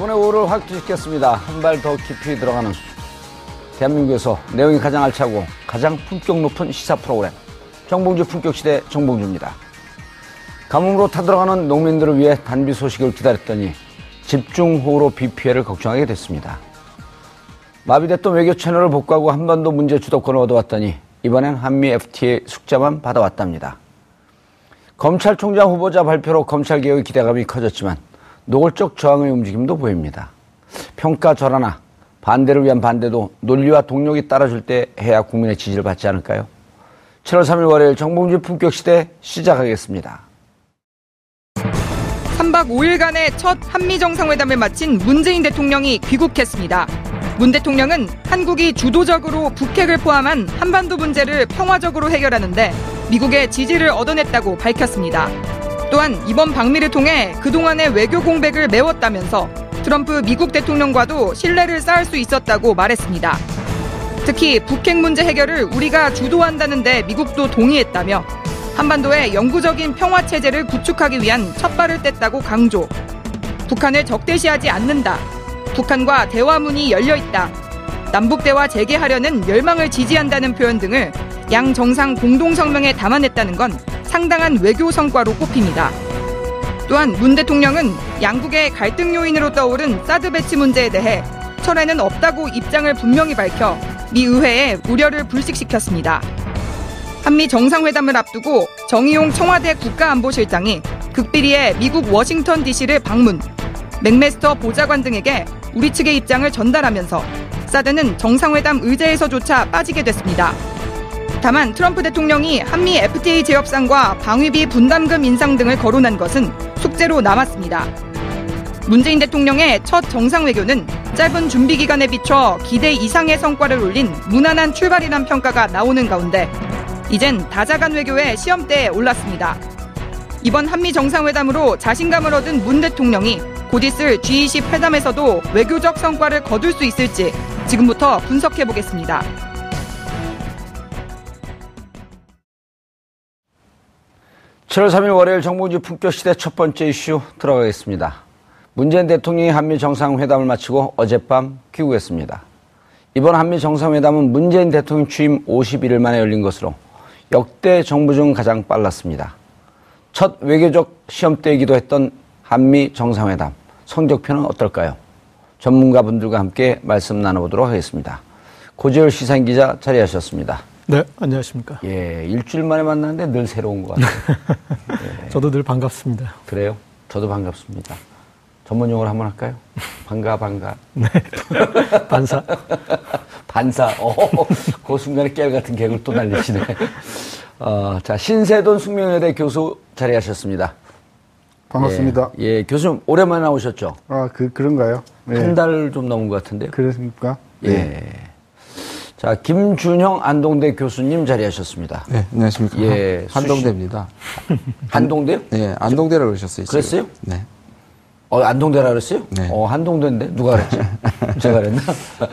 여러분의 오후를 확실시켰습니다. 한 발 더 깊이 들어가는 대한민국에서 내용이 가장 알차고 가장 품격 높은 시사 프로그램 정봉주 품격시대 정봉주입니다. 가뭄으로 타들어가는 농민들을 위해 단비 소식을 기다렸더니 집중호우로 비 피해를 걱정하게 됐습니다. 마비됐던 외교 채널을 복구하고 한반도 문제 주도권을 얻어왔더니 이번엔 한미 FTA 숙자만 받아왔답니다. 검찰총장 후보자 발표로 검찰개혁의 기대감이 커졌지만 노골적 저항의 움직임도 보입니다. 평가 절하나 반대를 위한 반대도 논리와 동력이 따라줄 때 해야 국민의 지지를 받지 않을까요? 7월 3일 월요일 정봉주 품격 시대 시작하겠습니다. 3박 5일간의 첫 한미 정상회담을 마친 문재인 대통령이 귀국했습니다. 문 대통령은 한국이 주도적으로 북핵을 포함한 한반도 문제를 평화적으로 해결하는데 미국의 지지를 얻어냈다고 밝혔습니다. 또한 이번 방미를 통해 그동안의 외교 공백을 메웠다면서 트럼프 미국 대통령과도 신뢰를 쌓을 수 있었다고 말했습니다. 특히 북핵 문제 해결을 우리가 주도한다는데 미국도 동의했다며 한반도의 영구적인 평화 체제를 구축하기 위한 첫 발을 뗐다고 강조. 북한을 적대시하지 않는다. 북한과 대화문이 열려 있다. 남북 대화 재개하려는 열망을 지지한다는 표현 등을 양 정상 공동 성명에 담아냈다는 건 상당한 외교 성과로 꼽힙니다. 또한 문 대통령은 양국의 갈등 요인으로 떠오른 사드 배치 문제에 대해 철회는 없다고 입장을 분명히 밝혀 미 의회에 우려를 불식시켰습니다. 한미 정상회담을 앞두고 정의용 청와대 국가안보실장이 극비리에 미국 워싱턴 DC를 방문, 맥메스터 보좌관 등에게 우리 측의 입장을 전달하면서 사드는 정상회담 의제에서조차 빠지게 됐습니다. 다만 트럼프 대통령이 한미 FTA 재협상과 방위비 분담금 인상 등을 거론한 것은 숙제로 남았습니다. 문재인 대통령의 첫 정상 외교는 짧은 준비 기간에 비춰 기대 이상의 성과를 올린 무난한 출발이란 평가가 나오는 가운데 이젠 다자간 외교의 시험대에 올랐습니다. 이번 한미 정상회담으로 자신감을 얻은 문 대통령이 곧 있을 G20 회담에서도 외교적 성과를 거둘 수 있을지 지금부터 분석해 보겠습니다. 칠월 3일 월요일 정봉주 품격 시대 첫 번째 이슈 들어가겠습니다. 문재인 대통령이 한미 정상회담을 마치고 어젯밤 귀국했습니다. 이번 한미 정상회담은 문재인 대통령 취임 51일 만에 열린 것으로 역대 정부 중 가장 빨랐습니다. 첫 외교적 시험대이기도 했던 한미 정상회담 성적표는 어떨까요? 전문가분들과 함께 말씀 나눠보도록 하겠습니다. 고재열 시사인 기자 자리하셨습니다. 네, 안녕하십니까. 예, 일주일 만에 만났는데 늘 새로운 것 같아요. 예. 저도 늘 반갑습니다. 그래요? 저도 반갑습니다. 전문 용어로 한번 할까요? 반가 반가. 반사. 반사. 어, 그 순간에 깨알 같은 개그를 또 날리시네. 어, 자, 신세돈 숙명여대 교수 자리하셨습니다. 반갑습니다. 예, 예, 교수님 오랜만에 나오셨죠? 아, 그, 그런가요? 예. 한달 좀 넘은 것 같은데요. 그렇습니까? 예. 자, 김준형 안동대 교수님 자리하셨습니다. 네, 안녕하십니까. 예, 한동대입니다. 안동대요? 네, 안동대라 그러셨어요. 지금. 그랬어요? 네. 어, 안동대라 그랬어요? 네. 어, 한동대인데? 누가 그랬지? 제가 그랬나?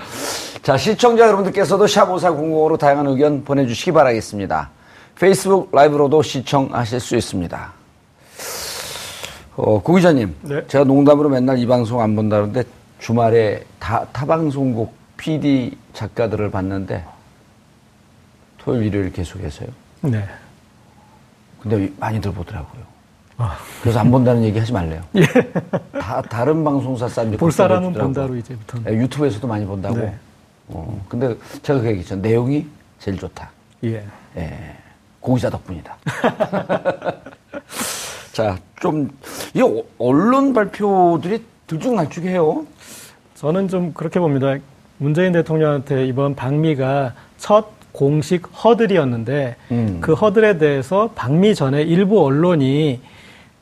자, 시청자 여러분들께서도 샵5400으로 다양한 의견 보내주시기 바라겠습니다. 페이스북 라이브로도 시청하실 수 있습니다. 어, 고 기자님. 네. 제가 농담으로 맨날 이 방송 안 본다는데 주말에 다, 타방송국 PD 작가들을 봤는데 토요일, 일요일 계속해서요. 네. 근데 많이들 보더라고요. 그래서 안 본다는 얘기 하지 말래요. 다, 다른 방송사 사람들이 예. 볼 사람은 보더라고요. 본다로 이제부터는. 예, 유튜브에서도 많이 본다고. 네. 어, 근데 제가 그 얘기했죠. 내용이 제일 좋다. 예. 예. 고기자 덕분이다. 자, 좀, 이 어- 언론 발표들이 들쭉날쭉해요. 저는 좀 그렇게 봅니다. 문재인 대통령한테 이번 방미가 첫 공식 허들이었는데 음. 그 허들에 대해서 방미 전에 일부 언론이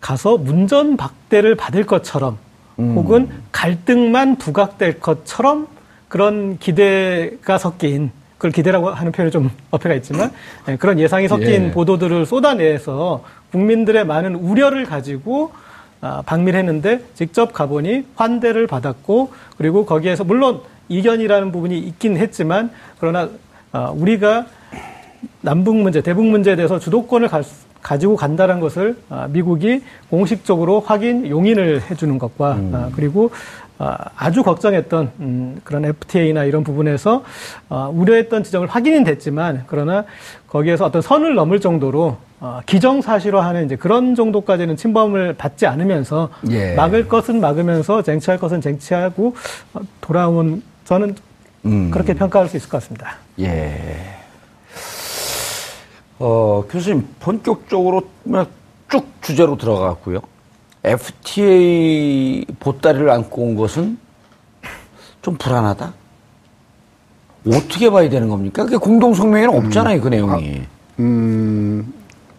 가서 문전 박대를 받을 것처럼 음. 혹은 갈등만 부각될 것처럼 그런 기대가 섞인 그걸 기대라고 하는 표현이 좀 어폐가 있지만 예, 그런 예상이 섞인 예. 보도들을 쏟아내서 국민들의 많은 우려를 가지고 아, 방미를 했는데 직접 가보니 환대를 받았고 그리고 거기에서 물론 이견이라는 부분이 있긴 했지만 그러나 아, 우리가 남북 문제, 대북 문제에 대해서 주도권을 가, 지고 간다는 것을 아, 미국이 공식적으로 확인, 용인을 해주는 것과 아, 그리고 아, 아주 걱정했던 음, 그런 FTA나 이런 부분에서 아, 우려했던 지점을 확인은 됐지만 그러나 거기에서 어떤 선을 넘을 정도로 어, 기정사실화하는 이제 그런 정도까지는 침범을 받지 않으면서 예. 막을 것은 막으면서 쟁취할 것은 쟁취하고 어, 돌아온 저는 음. 그렇게 평가할 수 있을 것 같습니다. 예. 어, 교수님, 본격적으로 그냥 쭉 주제로 들어갔고요. FTA 보따리를 안고 온 것은 좀 불안하다? 어떻게 봐야 되는 겁니까? 그게 공동성명에는 없잖아요, 그 내용이. 음,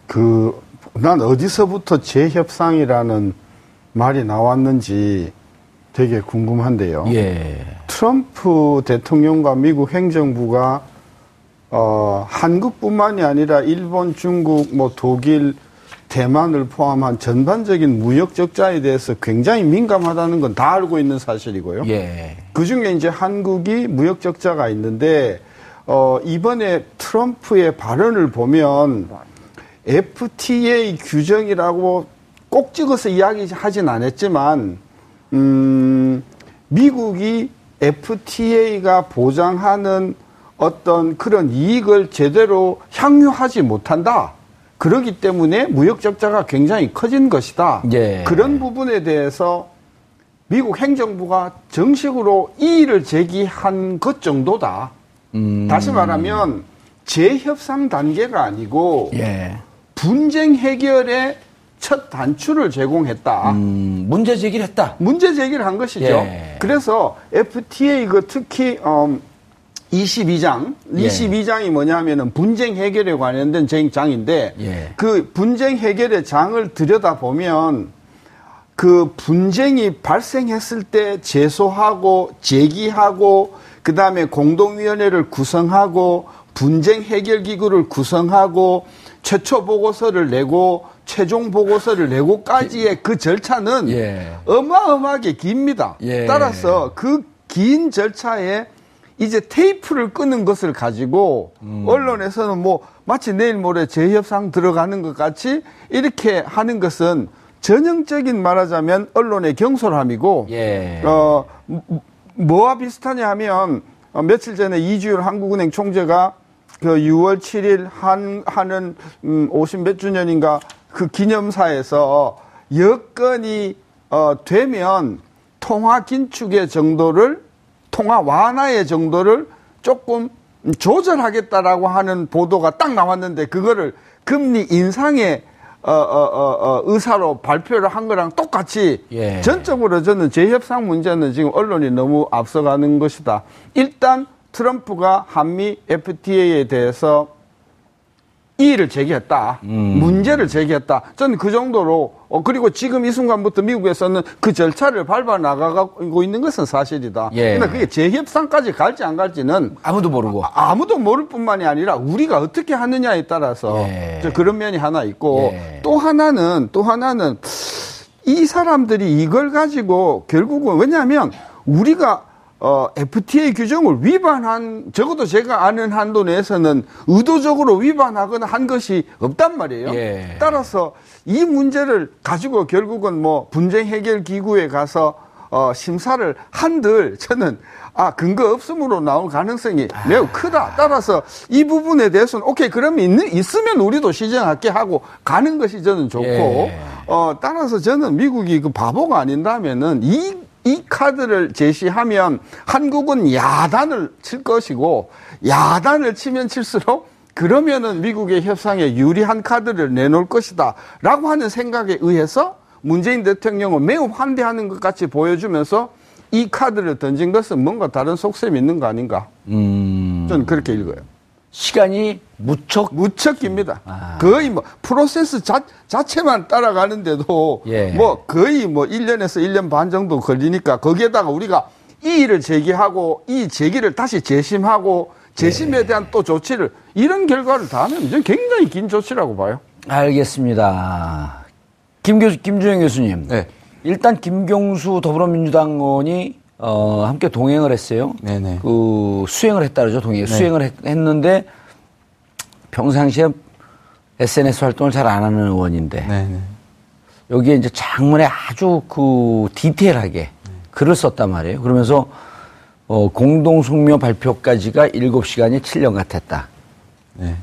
그, 난 어디서부터 재협상이라는 말이 나왔는지 되게 궁금한데요. 예. 트럼프 대통령과 미국 행정부가 어, 한국뿐만이 아니라 일본, 중국, 뭐 독일, 대만을 포함한 전반적인 무역 적자에 대해서 굉장히 민감하다는 건 다 알고 있는 사실이고요. 예. 그 중에 이제 한국이 무역 적자가 있는데 어, 이번에 트럼프의 발언을 보면 FTA 규정이라고 꼭 찍어서 이야기하진 않았지만 음, 미국이 FTA가 보장하는 어떤 그런 이익을 제대로 향유하지 못한다. 그러기 때문에 무역 적자가 굉장히 커진 것이다. 예. 그런 부분에 대해서 미국 행정부가 정식으로 이의를 제기한 것 정도다. 음. 다시 말하면 재협상 단계가 아니고 예. 분쟁 해결의 첫 단추를 제공했다. 음, 문제 제기를 했다. 문제 제기를 한 것이죠. 예. 그래서 FTA 그 특히 음 22장, 예. 22장이 뭐냐면은 분쟁 해결에 관련된 장인데 예. 그 분쟁 해결의 장을 들여다 보면 그 분쟁이 발생했을 때 제소하고 제기하고 그 다음에 공동위원회를 구성하고 분쟁 해결 기구를 구성하고 최초 보고서를 내고 최종 보고서를 내고까지의 그 절차는 예. 어마어마하게 깁니다. 예. 따라서 그 긴 절차에 이제 테이프를 끄는 것을 가지고 음. 언론에서는 뭐 마치 내일 모레 재협상 들어가는 것 같이 이렇게 하는 것은 전형적인 말하자면 언론의 경솔함이고 예. 어 뭐- 뭐와 비슷하냐 하면 어, 며칠 전에 이주열 한국은행 총재가 그 6월 7일 한 하는 음, 50몇 주년인가 그 기념사에서 여건이 어 되면 통화 긴축의 정도를 통화 완화의 정도를 조금 조절하겠다라고 하는 보도가 딱 나왔는데 그거를 금리 인상의 어, 어, 어, 어, 의사로 발표를 한 거랑 똑같이 예. 전적으로 저는 재협상 문제는 지금 언론이 너무 앞서가는 것이다. 일단 트럼프가 한미 FTA에 대해서 이의를 제기했다. 문제를 제기했다. 저는 그 정도로, 어, 그리고 지금 이 순간부터 미국에서는 그 절차를 밟아 나가고 있는 것은 사실이다. 예. 근데 그게 재협상까지 갈지 안 갈지는 아무도 모르고. 아, 무도 모를 뿐만이 아니라 우리가 어떻게 하느냐에 따라서 예. 저 그런 면이 하나 있고 예. 또 하나는 또 하나는 이 사람들이 이걸 가지고 결국은 왜냐하면 우리가 어, FTA 규정을 위반한 적어도 제가 아는 한도 내에서는 의도적으로 위반하거나 한 것이 없단 말이에요. 예. 따라서 이 문제를 가지고 결국은 뭐 분쟁 해결 기구에 가서 어, 심사를 한들 저는 아 근거 없음으로 나올 가능성이 매우 크다. 따라서 이 부분에 대해서는 오케이 그러면 있는 있으면 우리도 시정할게 하고 가는 것이 저는 좋고 예. 어 따라서 저는 미국이 그 바보가 아닌다면은 이 이 카드를 제시하면 한국은 야단을 칠 것이고 야단을 치면 칠수록 그러면은 미국의 협상에 유리한 카드를 내놓을 것이다. 라고 하는 생각에 의해서 문재인 대통령은 매우 환대하는 것 같이 보여주면서 이 카드를 던진 것은 뭔가 다른 속셈이 있는 거 아닌가. 음, 저는 그렇게 읽어요. 시간이 무척 무척 깁니다. 아. 거의 뭐 프로세스 자, 자체만 따라가는데도 예. 뭐 거의 뭐 1년에서 1년 반 정도 걸리니까 거기에다가 우리가 이의를 제기하고 이 제기를 다시 재심하고 재심에 예. 대한 또 조치를 이런 결과를 다 하면 저는 굉장히 긴 조치라고 봐요. 알겠습니다. 김 교수, 김주영 교수님. 네. 일단 김경수 더불어민주당 의원이 어, 함께 동행을 했어요. 네네. 그 수행을 했다 그러죠. 동행. 수행을 했, 했는데 평상시에 SNS 활동을 잘 안 하는 의원인데 네네. 여기에 이제 장문에 아주 그 디테일하게 글을 썼단 말이에요. 그러면서 어, 공동 성명 발표까지가 7시간이 7년 같았다. 네.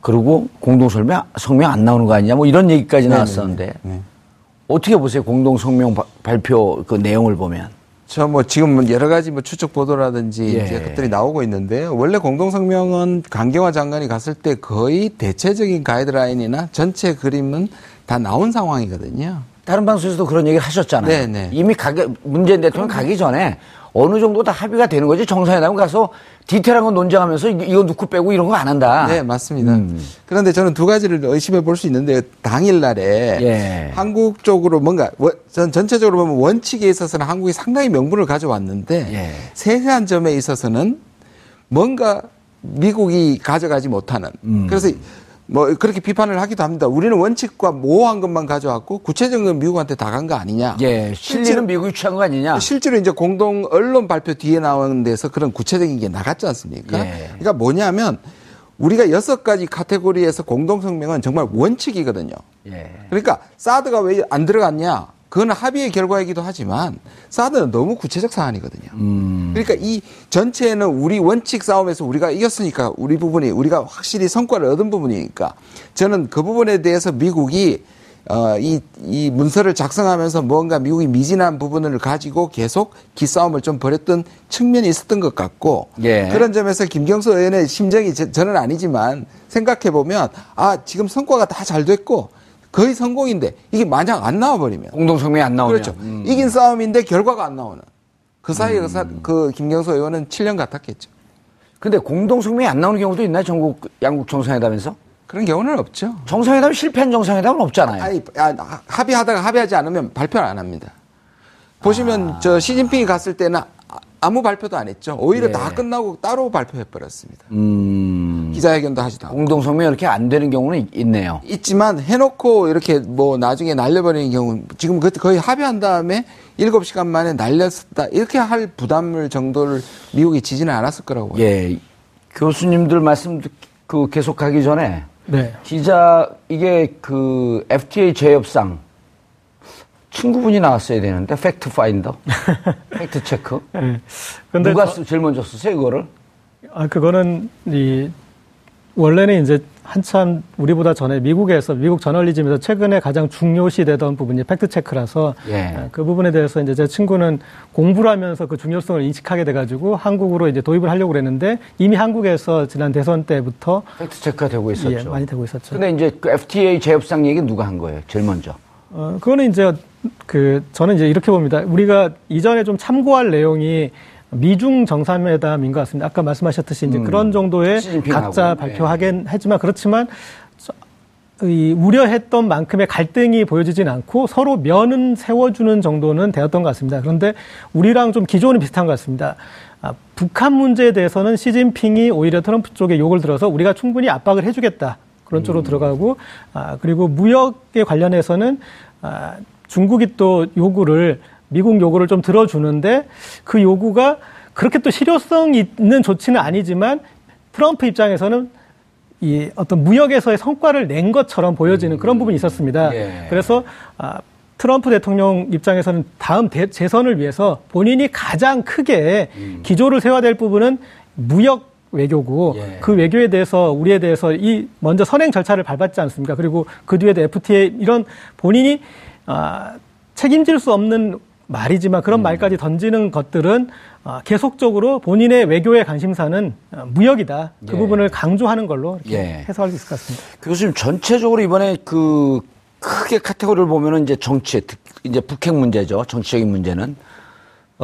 그리고 공동 성명 성명 안 나오는 거 아니냐 뭐 이런 얘기까지 나왔었는데 네. 어떻게 보세요? 공동 성명 바- 발표 그 내용을 보면 저 뭐 지금 뭐 여러 가지 뭐 추측 보도라든지 예. 이제 것들이 나오고 있는데 원래 공동 성명은 강경화 장관이 갔을 때 거의 대체적인 가이드라인이나 전체 그림은 다 나온 상황이거든요. 다른 방송에서도 그런 얘기를 하셨잖아요. 네네. 이미 가기, 문재인 대통령 가기 전에 어느 정도 다 합의가 되는 거지 정상회담 가서 디테일한 건 논쟁하면서 이거, 넣고 빼고 이런 거 안 한다. 네, 맞습니다. 음. 그런데 저는 두 가지를 의심해 볼 수 있는데 당일날에 예. 한국 쪽으로 뭔가 원- 전 전체적으로 보면 원칙에 있어서는 한국이 상당히 명분을 가져왔는데 예. 세세한 점에 있어서는 뭔가 미국이 가져가지 못하는 음. 그래서 뭐 그렇게 비판을 하기도 합니다. 우리는 원칙과 모호한 것만 가져왔고 구체적인 건 미국한테 다 간 거 아니냐. 예, 실리는 미국이 취한 거 아니냐? 실제로 이제 공동 언론 발표 뒤에 나오는 데서 그런 구체적인 게 나갔지 않습니까? 예. 그러니까 뭐냐면 우리가 여섯 가지 카테고리에서 공동 성명은 정말 원칙이거든요. 예. 그러니까 사드가 왜 안 들어갔냐? 그건 합의의 결과이기도 하지만 사드는 너무 구체적 사안이거든요. 음. 그러니까 이 전체는 우리 원칙 싸움에서 우리가 이겼으니까 우리 부분이 우리가 확실히 성과를 얻은 부분이니까 저는 그 부분에 대해서 미국이 어, 이, 이 문서를 작성하면서 뭔가 미국이 미진한 부분을 가지고 계속 기싸움을 좀 벌였던 측면이 있었던 것 같고 예. 그런 점에서 김경수 의원의 심정이 저, 저는 아니지만 생각해 보면 아 지금 성과가 다 잘 됐고 거의 성공인데 이게 만약 안 나와버리면 공동 성명이 안 나오면 그렇죠 이긴 싸움인데 결과가 안 나오는 그 사이에 그, 사- 그 김경수 의원은 7년 같았겠죠 근데 공동 성명이 안 나오는 경우도 있나요? 전국 양국 정상회담에서? 그런 경우는 없죠. 정상회담 실패한 정상회담은 없잖아요. 아니, 아, 합의하다가 합의하지 않으면 발표를 안 합니다. 보시면 아. 저 시진핑이 갔을 때는 아- 아무 발표도 안 했죠. 오히려 예. 다 끝나고 따로 발표해 버렸습니다. 음. 기자회견도 하지도 않고. 공동 성명이 이렇게 안 되는 경우는 있- 있네요. 있지만 해놓고 이렇게 뭐 나중에 날려버리는 경우 지금 그 거의 합의한 다음에 7시간 만에 날렸다 이렇게 할 부담을 정도를 미국이 지지는 않았을 거라고. 예. 교수님들 말씀 듣- 그 계속하기 전에 네. 기자 이게 그 FTA 재협상 친구분이 나왔어야 되는데 fact finder, fact check. 예. 근데 누가 저- 쓰- 제일 먼저 썼어요 이거를? 아, 그거는 이 원래는 이제 한참 우리보다 전에 미국에서 미국 저널리즘에서 최근에 가장 중요시되던 부분이 fact check라서 예. 어, 그 부분에 대해서 이제 제 친구는 공부를 하면서 그 중요성을 인식하게 돼가지고 한국으로 이제 도입을 하려고 그랬는데 이미 한국에서 지난 대선 때부터 fact check가 되고 있었죠. 예, 많이 되고 있었죠. 근데 이제 그 FTA 재협상 얘기 누가 한 거예요? 제일 먼저. 어, 그거는 이제 그 저는 이제 이렇게 봅니다. 우리가 이전에 좀 참고할 내용이 미중 정상회담인 것 같습니다. 아까 말씀하셨듯이 이제 음. 그런 정도의. 각자 발표하긴 했지만 그렇지만 저- 이 우려했던 만큼의 갈등이 보여지진 않고 서로 면은 세워주는 정도는 되었던 것 같습니다. 그런데 우리랑 좀 기조는 비슷한 것 같습니다. 아, 북한 문제에 대해서는 시진핑이 오히려 트럼프 쪽에 욕을 들어서 우리가 충분히 압박을 해주겠다. 그런 쪽으로 들어가고, 아, 그리고 무역에 관련해서는, 아, 중국이 또 요구를, 미국 요구를 좀 들어주는데 그 요구가 그렇게 또 실효성 있는 조치는 아니지만 트럼프 입장에서는 이 어떤 무역에서의 성과를 낸 것처럼 보여지는 그런 부분이 있었습니다. 예. 그래서 아, 트럼프 대통령 입장에서는 다음 대- 재선을 위해서 본인이 가장 크게 기조를 세워야 될 부분은 무역 외교고 예. 그 외교에 대해서 우리에 대해서 이 먼저 선행 절차를 밟았지 않습니까? 그리고 그 뒤에도 FTA 이런 본인이 아, 책임질 수 없는 말이지만 그런 말까지 던지는 것들은 아, 계속적으로 본인의 외교의 관심사는 아, 무역이다. 그 예. 부분을 강조하는 걸로 예. 해석할 수 있을 것 같습니다. 교수님 전체적으로 이번에 그 크게 카테고리를 보면은 이제 정치, 특- 이제 북핵 문제죠. 정치적인 문제는.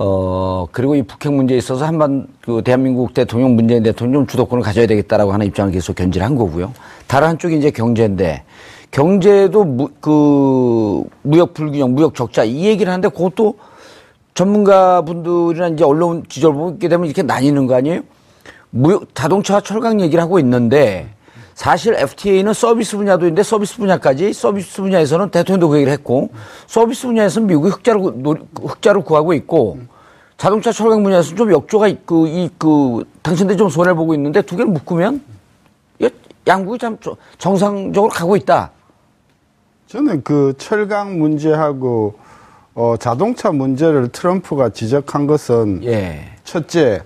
어, 그리고 이 북핵 문제에 있어서 한반, 그 대한민국 대통령 문재인 대통령 주도권을 가져야 되겠다라고 하는 입장을 계속 견지를 한 거고요. 다른 한쪽이 이제 경제인데, 경제도 무, 그, 무역 불균형, 무역 적자 이 얘기를 하는데 그것도 전문가 분들이나 이제 언론 지적을 보게 되면 이렇게 나뉘는 거 아니에요? 무역, 자동차 철강 얘기를 하고 있는데 사실 FTA는 서비스 분야도 있는데 서비스 분야까지 서비스 분야에서는 대통령도 그 얘기를 했고 서비스 분야에서는 미국이 흑자를, 흑자를 구하고 있고 자동차 철강 분야에서는 좀 역조가 있고 이, 그, 당신들이 좀 손해를 보고 있는데 두 개를 묶으면 양국이 참 저- 정상적으로 가고 있다. 저는 그 철강 문제하고 어, 자동차 문제를 트럼프가 지적한 것은 예. 첫째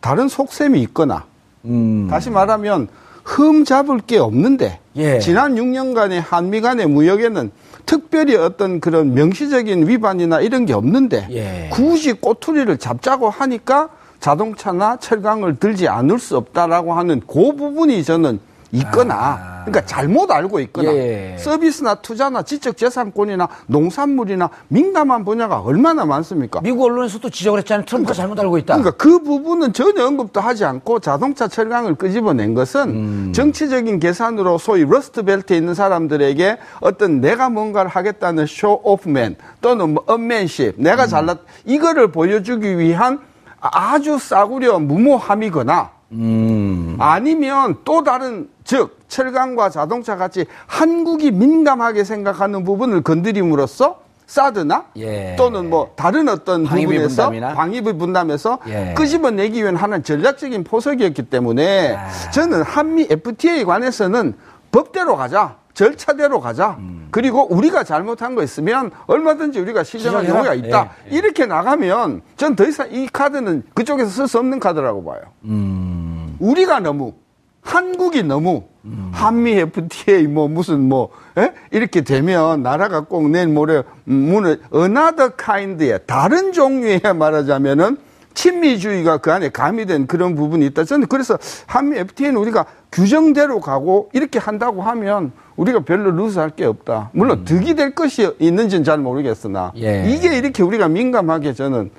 다른 속셈이 있거나 음. 다시 말하면 흠 잡을 게 없는데 예. 지난 6년간의 한미 간의 무역에는 특별히 어떤 그런 명시적인 위반이나 이런 게 없는데 예. 굳이 꼬투리를 잡자고 하니까 자동차나 철강을 들지 않을 수 없다라고 하는 그 부분이 저는 있거나 그러니까 잘못 알고 있거나 아. 예. 서비스나 투자나 지적 재산권이나 농산물이나 민감한 분야가 얼마나 많습니까? 미국 언론에서도 지적을 했잖아요. 트럼프가 잘못 알고 있다. 그러니까 그 부분은 전혀 언급도 하지 않고 자동차 철강을 끄집어낸 것은 음. 정치적인 계산으로 소위 Rust Belt에 있는 사람들에게 어떤 내가 뭔가를 하겠다는 show off man 또는 뭐 one-upmanship 음. 내가 잘났 이거를 보여주기 위한 아주 싸구려 무모함이거나 음. 아니면 또 다른 즉 철강과 자동차 같이 한국이 민감하게 생각하는 부분을 건드림으로써 사드나 예. 또는 뭐 다른 어떤 방위비 부분에서 분담이나? 방위비 분담에서 예. 끄집어내기 위한 하는 전략적인 포석이었기 때문에 아. 저는 한미 FTA에 관해서는 법대로 가자. 절차대로 가자. 음. 그리고 우리가 잘못한 거 있으면 얼마든지 우리가 시정할. 여유가 있다. 예, 이렇게 나가면 전 더 이상 이 카드는 그쪽에서 쓸 수 없는 카드라고 봐요. 음. 우리가 너무 한국이 너무 한미 FTA 뭐 무슨 뭐 에? 이렇게 되면 나라가 꼭 내일 모레 문을 another kind의 다른 종류의 말하자면은 친미주의가 그 안에 가미된 그런 부분이 있다. 저는 그래서 한미 FTA는 우리가 규정대로 가고 이렇게 한다고 하면 우리가 별로 루스할 게 없다. 물론 득이 될 것이 있는지는 잘 모르겠으나 예. 이게 이렇게 우리가 민감하게 저는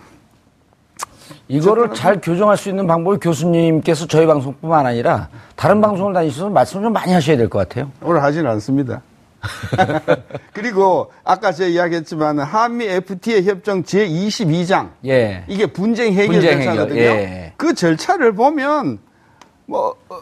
이거를 잘 교정할 수 있는 방법을 교수님께서 저희 방송뿐만 아니라 다른 방송을 다니셔서 말씀 좀 많이 하셔야 될 것 같아요. 오늘 하지는 않습니다. 그리고 아까 제가 이야기했지만 한미 FTA 협정 제22장 예. 이게 분쟁 해결 절차거든요. 예. 그 절차를 보면 뭐 어,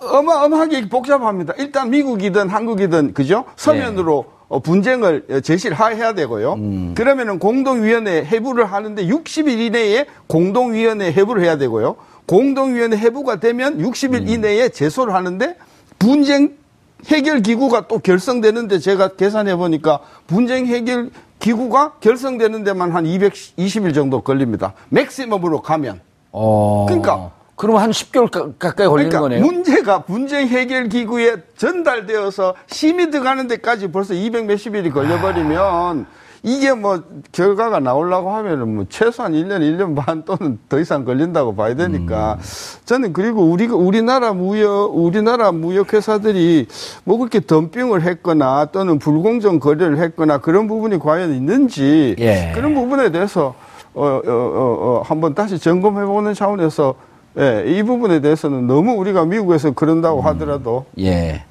어마어마하게 복잡합니다. 일단 미국이든 한국이든 그죠? 서면으로 예. 어, 분쟁을 어, 제시를 하- 해야 되고요. 음. 그러면은 공동위원회 해부를 하는데 60일 이내에 공동위원회 해부를 해야 되고요. 공동위원회 해부가 되면 60일 음. 이내에 제소를 하는데 분쟁 해결 기구가 또 결성되는데 제가 계산해 보니까 분쟁 해결 기구가 결성되는 데만 한 220일 정도 걸립니다. 맥시멈으로 가면. 어. 그러니까 그럼 한 10개월 가, 가까이 걸리는 그러니까 거네요. 문제가 분쟁 해결 기구에 전달되어서 심의 들어가는 데까지 벌써 200 몇십 일이 걸려버리면 이게 뭐 결과가 나오려고 하면은 뭐 최소한 1년, 1년 반 또는 더 이상 걸린다고 봐야 되니까 저는 그리고 우리가 우리나라 무역 우리나라 무역 회사들이 뭐 그렇게 덤핑을 했거나 또는 불공정 거래를 했거나 그런 부분이 과연 있는지 예. 그런 부분에 대해서 어, 어, 어, 어, 한번 다시 점검해보는 차원에서 예, 이 부분에 대해서는 너무 우리가 미국에서 그런다고 하더라도 예.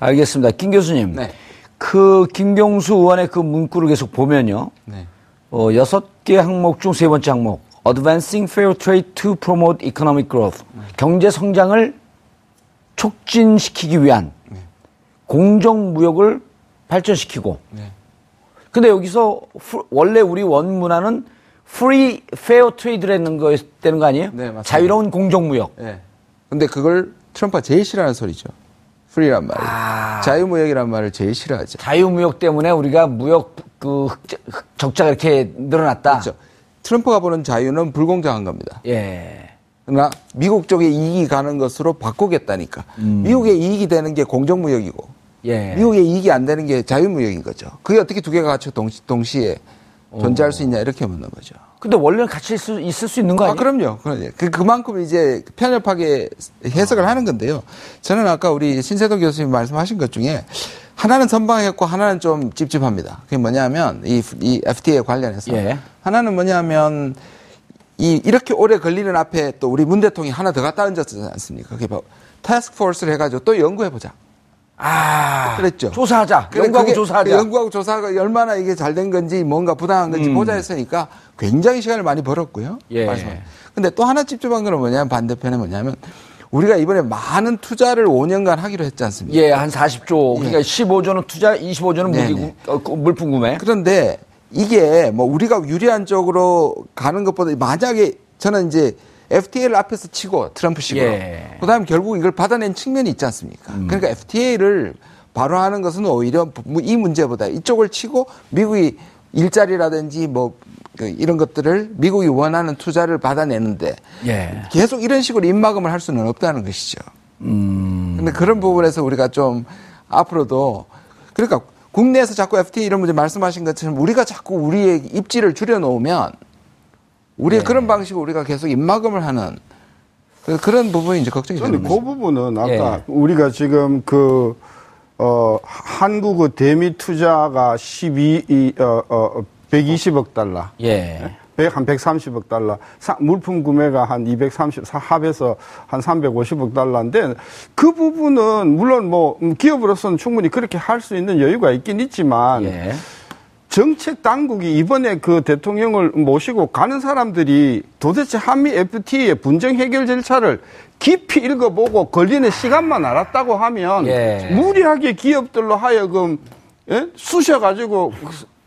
알겠습니다. 김 교수님. 네. 그 김경수 의원의 그 문구를 계속 보면요. 네. 어, 여섯 개 항목 중 세 번째 항목. Advancing Fair Trade to Promote Economic Growth. 경제 성장을 촉진시키기 위한 공정 무역을 발전시키고. 근데 여기서 프- 원래 우리 원문화는 Free Fair Trade라는 거였다는 거 아니에요? 네, 맞습니다. 자유로운 공정 무역. 예. 근데 그걸 트럼프가 제일 싫어하는 소리죠. 프리란 말이. 아. 자유무역이란 말을 제일 싫어하죠. 자유무역 때문에 우리가 무역 그 흑자- 흑- 적자가 이렇게 늘어났다. 그렇죠. 트럼프가 보는 자유는 불공정한 겁니다. 예. 그러나 미국 쪽에 이익이 가는 것으로 바꾸겠다니까. 미국의 이익이 되는 게 공정무역이고 예. 미국의 이익이 안 되는 게 자유무역인 거죠. 그게 어떻게 두 개가 같이 동시, 동시에 존재할 수 있냐 이렇게 묻는 거죠. 근데 원래는 같이 있을, 있을 수 있는 거 아, 아니에요? 그럼요. 그럼요. 그, 그만큼 이제 편협하게 해석을 하는 건데요. 저는 아까 우리 신세동 교수님 말씀하신 것 중에 하나는 선방했고 하나는 좀 찝찝합니다. 그게 뭐냐면 이, 이 FTA 관련해서 예. 하나는 뭐냐면 이 이렇게 오래 걸리는 앞에 또 우리 문 대통령이 하나 더 갖다 얹었지 않습니까? 그게 바로 타스크포스를 해가지고 또 연구해 보자. 아. 그랬죠. 조사하자. 연구하고 조사하자. 연구하고 조사가 얼마나 이게 잘 된 건지 뭔가 부당한 건지 음. 보자 했으니까 굉장히 시간을 많이 벌었고요. 예. 말씀하신. 근데 또 하나 찝찝한 거는 뭐냐면 반대편에 뭐냐면 우리가 이번에 많은 투자를 5년간 하기로 했지 않습니까? 예, 한 40조. 그러니까 15조는 투자, 25조는 무기, 예. 네네. 구- 어, 그 물품 구매. 그런데 이게 뭐 우리가 유리한 쪽으로 가는 것보다 만약에 저는 이제 FTA를 앞에서 치고 트럼프식으로 예. 그다음에 결국 이걸 받아낸 측면이 있지 않습니까? 그러니까 FTA를 바로 하는 것은 오히려 이 문제보다 이쪽을 치고 미국이 일자리라든지 뭐그 이런 것들을 미국이 원하는 투자를 받아내는데 예. 계속 이런 식으로 입막음을 할 수는 없다는 것이죠. 음. 근데 그런 부분에서 우리가 좀 앞으로도 그러니까 국내에서 자꾸 FTA 이런 문제 말씀하신 것처럼 우리가 자꾸 우리의 입지를 줄여놓으면 우리의 네. 그런 방식으로 우리가 계속 입막음을 하는 그- 그런 부분이 이제 걱정이 되는 그 거죠. 부분은 아까 예. 우리가 지금 그, 어, 한국의 대미 투자가 12, 이, 어, 어, 120억 달러. 예. 100, 한 130억 달러. 사- 물품 구매가 한 230, 사- 합해서 한 350억 달러인데 그 부분은 물론 뭐 음, 기업으로서는 충분히 그렇게 할 수 있는 여유가 있긴 있지만 예. 정책 당국이 이번에 그 대통령을 모시고 가는 사람들이 도대체 한미 FTA의 분쟁 해결 절차를 깊이 읽어보고 걸리는 시간만 알았다고 하면 예. 무리하게 기업들로 하여금 예? 쑤셔가지고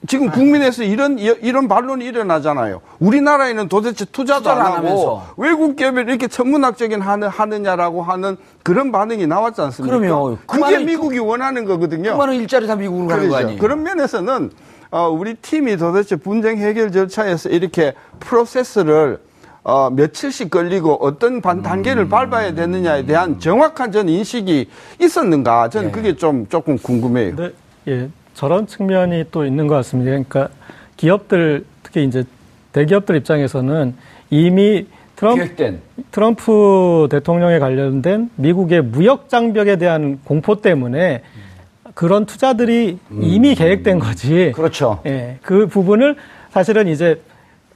지금 국민에서 이런 이런 반론이 일어나잖아요. 우리나라에는 도대체 투자도 안안 하고 하면서. 외국 기업이 이렇게 천문학적인 하느, 하느냐라고 하는 그런 반응이 나왔지 않습니까? 그럼요. 그 그게 미국이 원하는 거거든요. 그 많은 일자리 다 미국으로 가는 거 그러죠. 아니에요? 그런 면에서는 어, 우리 팀이 도대체 분쟁 해결 절차에서 이렇게 프로세스를 어, 며칠씩 걸리고 어떤 반 단계를 밟아야 되느냐에 대한 정확한 전 인식이 있었는가 저는 예. 그게 좀 조금 궁금해요. 네, 예, 저런 측면이 또 있는 것 같습니다. 그러니까 기업들 특히 이제 대기업들 입장에서는 이미 트럼프. 트럼프 대통령에 관련된 미국의 무역 장벽에 대한 공포 때문에 그런 투자들이 이미 계획된 거지. 그렇죠. 예, 그 부분을 사실은 이제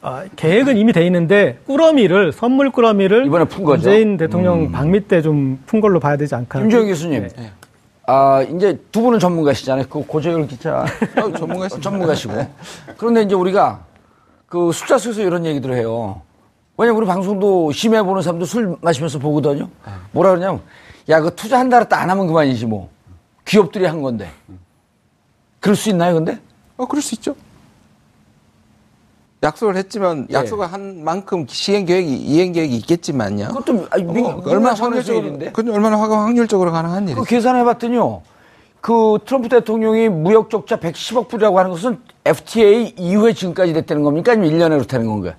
아, 계획은 이미 돼 있는데 꾸러미를 선물 꾸러미를 이번에 푼 거죠. 문재인 대통령 방미 때 좀 푼 걸로 봐야 되지 않을까? 김조영 교수님. 네. 아, 이제 두 분은 전문가시잖아요. 그 고재열 기자. 어, 전문가십니다. 전문가시고. 그런데 이제 우리가 그 숫자 속에서 이런 얘기들을 해요. 왜냐면 우리 방송도 심해 보는 사람도 술 마시면서 보거든요. 뭐라 그러냐면, 야, 그 투자 한달 했다 안 하면 그만이지 뭐. 기업들이 한 건데. 그럴 수 있나요, 근데? 어, 그럴 수 있죠. 약속을 했지만 예. 약속을 한 만큼 시행 계획이 이행 계획이 있겠지만요. 그것도 아니, 미, 어, 얼마나 확률적으로. 그건 얼마나 확- 확률적으로 가능한 그 일이죠. 계산해 봤더니요. 그 트럼프 대통령이 무역 적자 110억 불이라고 하는 것은 FTA 이후에 지금까지 됐다는 겁니까? 아니면 1년에 그렇다는 건가요?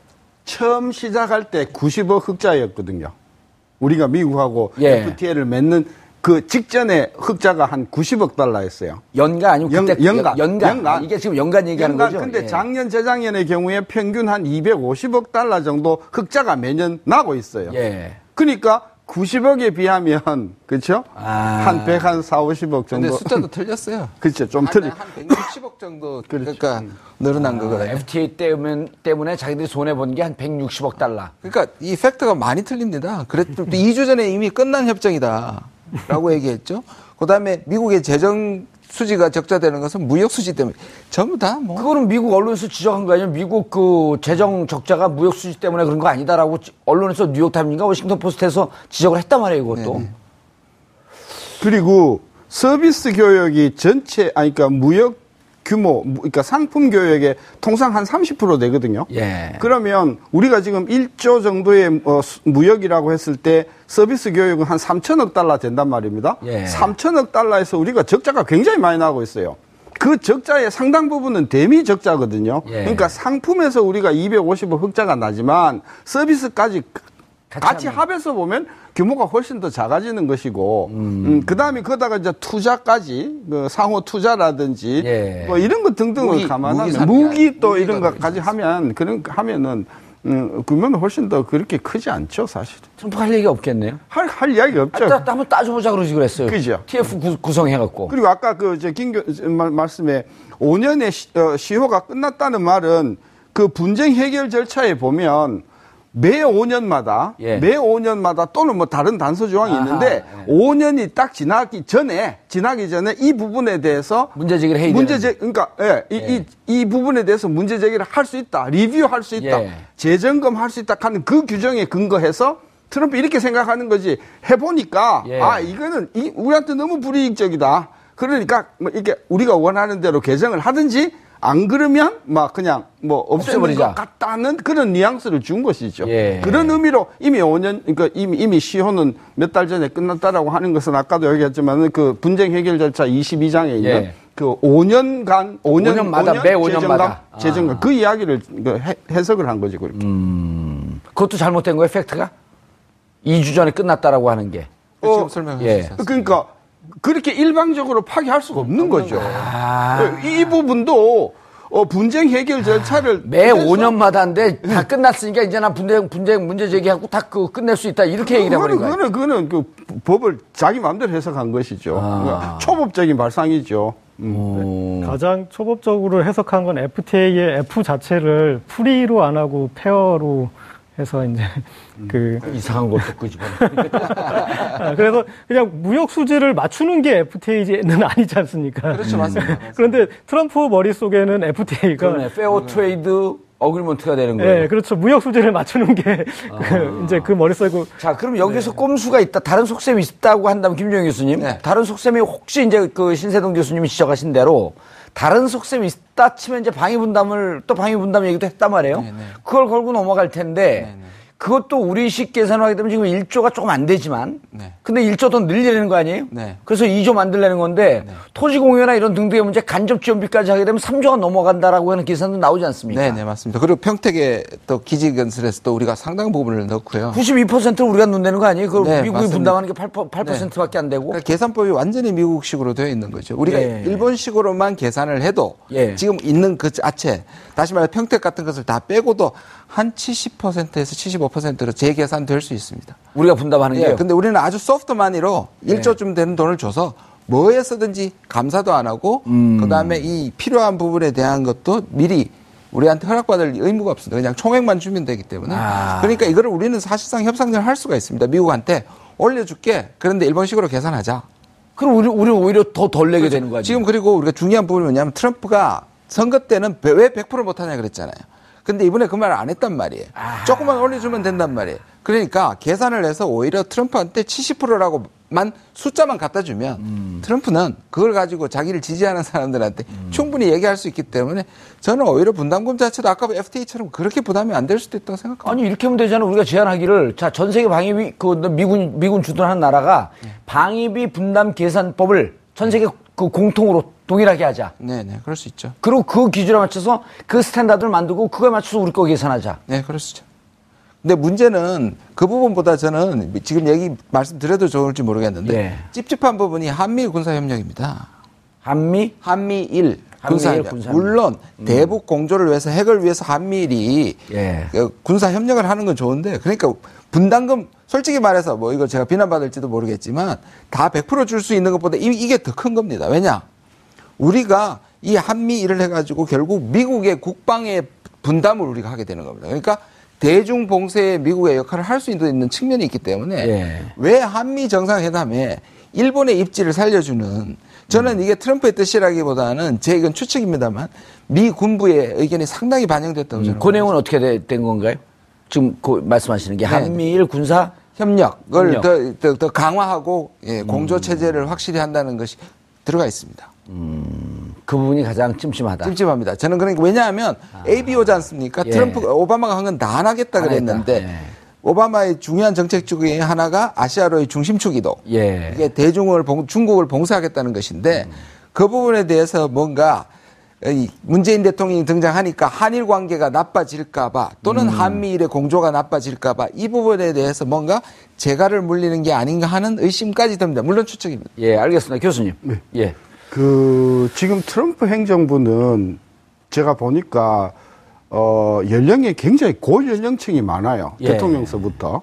처음 시작할 때 90억 흑자였거든요. 우리가 미국하고 예. FTA를 맺는 그 직전에 흑자가 한 90억 달러였어요. 연가 아니고 연- 그때 연간. 연간. 연간. 이게 지금 연간 얘기하는 연간 거죠. 근데 예. 작년 재작년의 경우에 평균 한 250억 달러 정도 흑자가 매년 나고 있어요. 예. 그러니까 90억에 비하면 그렇죠? 아. 한 100, 한 4, 50억 정도. 근데 숫자도 틀렸어요. 그렇죠. 좀 한, 틀리. 한 160억 정도 그러니까 늘어난 거거든요. FTA 때문에, 때문에 자기들이 손해 본 게 한 160억 달러. 그러니까 이 fact가 많이 틀립니다. 그랬을 때 2주 전에 이미 끝난 협정이다 라고 얘기했죠. 그 다음에 미국의 재정 수지가 적자되는 것은 무역 수지 때문에 전부 다 뭐. 그거는 미국 언론에서 지적한 거 아니에요? 미국 그 재정 적자가 무역 수지 때문에 그런 거 아니다라고 지- 언론에서 뉴욕타임인가 워싱턴 포스트에서 지적을 했단 말이에요, 이것도. 네네. 그리고 서비스 교역이 전체, 아니, 그러니까 무역 규모, 무- 그러니까 상품 교역의 통상 한 30% 되거든요. 예. 그러면 우리가 지금 1조 정도의 어, 수- 무역이라고 했을 때 서비스 교역은 한 3천억 달러 된단 말입니다. 예. 3천억 달러에서 우리가 적자가 굉장히 많이 나고 있어요. 그 적자의 상당 부분은 대미 적자거든요. 예. 그러니까 상품에서 우리가 250억 흑자가 나지만 서비스까지 같이 하면. 합해서 보면 규모가 훨씬 더 작아지는 것이고, 음, 그 다음에 거다가 이제 투자까지, 그 상호 투자라든지, 예. 뭐 이런 것 등등을 무기, 감안하면, 무기 또 이런 더 것까지 하면, 그런, 거 하면은, 음, 규모는 훨씬 더 그렇게 크지 않죠, 사실. 트럼프 할 얘기가 없겠네요. 할, 할 이야기가 아, 없죠. 따, 한번 따져보자 그러지 그랬어요. 그죠. TF 구, 구성해갖고. 그리고 아까 그, 저, 김 교, 말, 말씀에 5년의 시, 어, 시효가 끝났다는 말은 그 분쟁 해결 절차에 보면 매 5년마다, 예. 매 5년마다 또는 뭐 다른 단서 조항이 아하, 있는데 예. 5년이 딱 지나기 전에, 지나기 전에 이 부분에 대해서 문제 제기를 해야 문제 제, 그러니까, 예, 이, 예. 이, 이 부분에 대해서 문제 제기를 할 수 있다. 리뷰할 수 있다. 예. 재점검 할 수 있다 하는 그 규정에 근거해서 트럼프 이렇게 생각하는 거지. 해 보니까, 예. 아, 이거는 이, 우리한테 너무 불이익적이다. 그러니까, 뭐, 이게 우리가 원하는 대로 개정을 하든지, 안 그러면, 막, 그냥, 뭐, 없애버리자. 것 같다는 그런 뉘앙스를 준 것이죠. 예. 그런 의미로 이미 5년, 그러니까 이미, 이미 시효는 몇 달 전에 끝났다라고 하는 것은 아까도 얘기했지만 그 분쟁 해결 절차 22장에 있는 예. 그 5년간, 5년, 5년마다, 매 5년마다. 재정감, 아. 그 이야기를 그 해, 해석을 한 거지, 그렇게. 그것도 잘못된 거예요, fact가? 2주 전에 끝났다라고 하는 게. 지금 어, 설명해 예. 주셨어요. 그러니까 그렇게 일방적으로 파기할 수가 없는 거죠. 아. 이 부분도 어, 분쟁 해결 절차를 매 그래서 5년마다인데 다 끝났으니까 이제 나 분쟁, 분쟁 문제 제기하고 다 그 끝낼 수 있다. 이렇게 얘기를 해버린 거예요. 그거는, 그거는 그 법을 자기 마음대로 해석한 것이죠. 아. 그러니까 초법적인 발상이죠. 음. 가장 초법적으로 해석한 건 FTA의 F 자체를 free로 안 하고 fair로 해서 이제 그 이상한 것도 끄집어. 아, 그래서 그냥 무역 수지를 맞추는 게 FTA는 아니지 않습니까? 그렇죠, 맞습니다. 그런데 트럼프 머릿속에는 FTA가 그러네. fair trade agreement가 되는 거예요. 예, 그렇죠. 무역 수지를 맞추는 게 그, 이제 그 머릿속에 자, 그럼 여기서 꼼수가 있다. 다른 속셈이 있다고 한다면 김준형 교수님. 네. 다른 속셈이 혹시 이제 그 신세돈 교수님이 지적하신 대로 다른 속셈이 있다 치면 이제 방위 분담을 또 방위 분담 얘기도 했단 말이에요. 네, 네. 그걸 걸고 넘어갈 텐데 네, 네. 그것도 우리식 계산을 하게 되면 지금 1조가 조금 안 되지만 네. 근데 1조 더 늘리려는 거 아니에요? 네. 그래서 2조 만들려는 건데 토지 공유나 이런 등등의 문제 간접 지원비까지 하게 되면 3조가 넘어간다라고 하는 계산도 나오지 않습니까? 네, 네, 맞습니다. 그리고 평택에 또 기지 건설에서 또 우리가 상당 부분을 넣고요. 92%를 우리가 눈내는 거 아니에요? 그 네, 미국이 맞습니다. 분담하는 게 8, 8%밖에 안 되고. 그러니까 계산법이 완전히 미국식으로 되어 있는 거죠. 우리가 예. 일본식으로만 계산을 해도 예. 지금 있는 그 자체, 다시 말해 평택 같은 것을 다 빼고도 한 70%에서 75%로 재계산될 수 있습니다. 우리가 분담하는 예, 게요. 근데 우리는 아주 소프트 마니로 1조쯤 되는 돈을 줘서 뭐에 쓰든지 감사도 안 하고 음. 그다음에 이 필요한 부분에 대한 것도 미리 우리한테 허락받을 의무가 없습니다. 그냥 총액만 주면 되기 때문에. 아. 그러니까 이거를 우리는 사실상 협상을 할 수가 있습니다. 미국한테 올려줄게. 그런데 일본식으로 계산하자. 그럼 우리, 우리 오히려 더 덜 내게 되는 거 아니에요? 지금 그리고 우리가 중요한 부분이 뭐냐면 트럼프가 선거 때는 왜 100% 못하냐 그랬잖아요. 근데 이번에 그 말을 안 했단 말이에요. 조금만 올려주면 된단 말이에요. 그러니까 계산을 해서 오히려 트럼프한테 70%라고만 숫자만 갖다 주면 트럼프는 그걸 가지고 자기를 지지하는 사람들한테 충분히 얘기할 수 있기 때문에 저는 오히려 분담금 자체도 아까 FTA처럼 그렇게 부담이 안 될 수도 있다고 생각합니다. 아니 이렇게 하면 되잖아. 우리가 제안하기를 자 전 세계 방위비 그 미군 미군 주둔하는 나라가 방위비 분담 계산법을 전 세계 그 공통으로 동일하게 하자. 네네, 그럴 수 있죠. 그리고 그 기준에 맞춰서 그 standard를 만들고 그거에 맞춰서 우리 거 계산하자. 네, 그럴 수 있죠. 근데 문제는 그 부분보다 저는 지금 얘기 말씀드려도 좋을지 모르겠는데 예. 찝찝한 부분이 한미 군사 협력입니다. 한미 한미일 한미일 군사 협력. 군사 물론 대북 공조를 위해서 핵을 위해서 한미일이 예. 그 군사 협력을 하는 건 좋은데 그러니까 분담금 솔직히 말해서 뭐 이거 제가 비난받을지도 모르겠지만 다 100%줄 수 있는 것보다 이- 이게 더 큰 겁니다. 왜냐? 우리가 이 한미일을 해가지고 결국 미국의 국방의 분담을 우리가 하게 되는 겁니다. 그러니까 대중 봉쇄에 미국의 역할을 할 수 있는 측면이 있기 때문에 예. 왜 한미 정상회담에 일본의 입지를 살려주는 저는 이게 트럼프의 뜻이라기보다는 제 이건 추측입니다만 미 군부의 의견이 상당히 반영됐다고 저는 그 내용은 어떻게 되- 된 건가요? 지금 그 말씀하시는 게 네. 한미일 군사 협력을 협력. 더, 더, 더 강화하고 예, 공조 체제를 확실히 한다는 것이 들어가 있습니다. 그 부분이 가장 찜찜하다. 찜찜합니다. 저는 그러니까 왜냐하면 ABO지 않습니까? 예. 트럼프가 오바마가 한 건 다 안 하겠다 안 그랬는데. 예. 오바마의 중요한 정책 중에 하나가 아시아로의 중심축이도 예. 이게 대중을 봉- 중국을 봉쇄하겠다는 것인데 그 부분에 대해서 뭔가 이 문재인 대통령이 등장하니까 한일 관계가 나빠질까봐 또는 한미일의 공조가 나빠질까봐 이 부분에 대해서 뭔가 재갈을 물리는 게 아닌가 하는 의심까지 듭니다. 물론 추측입니다. 예, 알겠습니다. 교수님. 예. 그 지금 트럼프 행정부는 제가 보니까 어 연령이 굉장히 고연령층이 많아요. 예. 대통령서부터.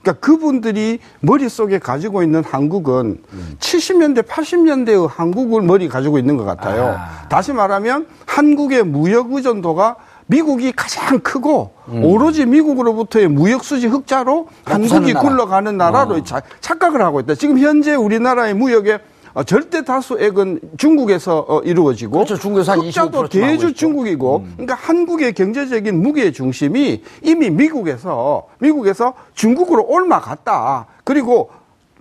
그러니까 그분들이 머릿속에 가지고 있는 한국은 70년대, 80년대의 한국을 머리 가지고 있는 것 같아요. 아. 다시 말하면 한국의 무역 의존도가 미국이 가장 크고 오로지 미국으로부터의 무역 수지 흑자로 한국이 나라. 굴러가는 나라로 어. 자- 착각을 하고 있다. 지금 현재 우리나라의 무역의 어, 절대 다수액은 중국에서 어, 이루어지고 그렇죠. 중국에서 한 흑자도 25%쯤 하고 대주. 중국이고 그러니까 한국의 경제적인 무게의 중심이 이미 미국에서 미국에서 중국으로 옮아갔다. 그리고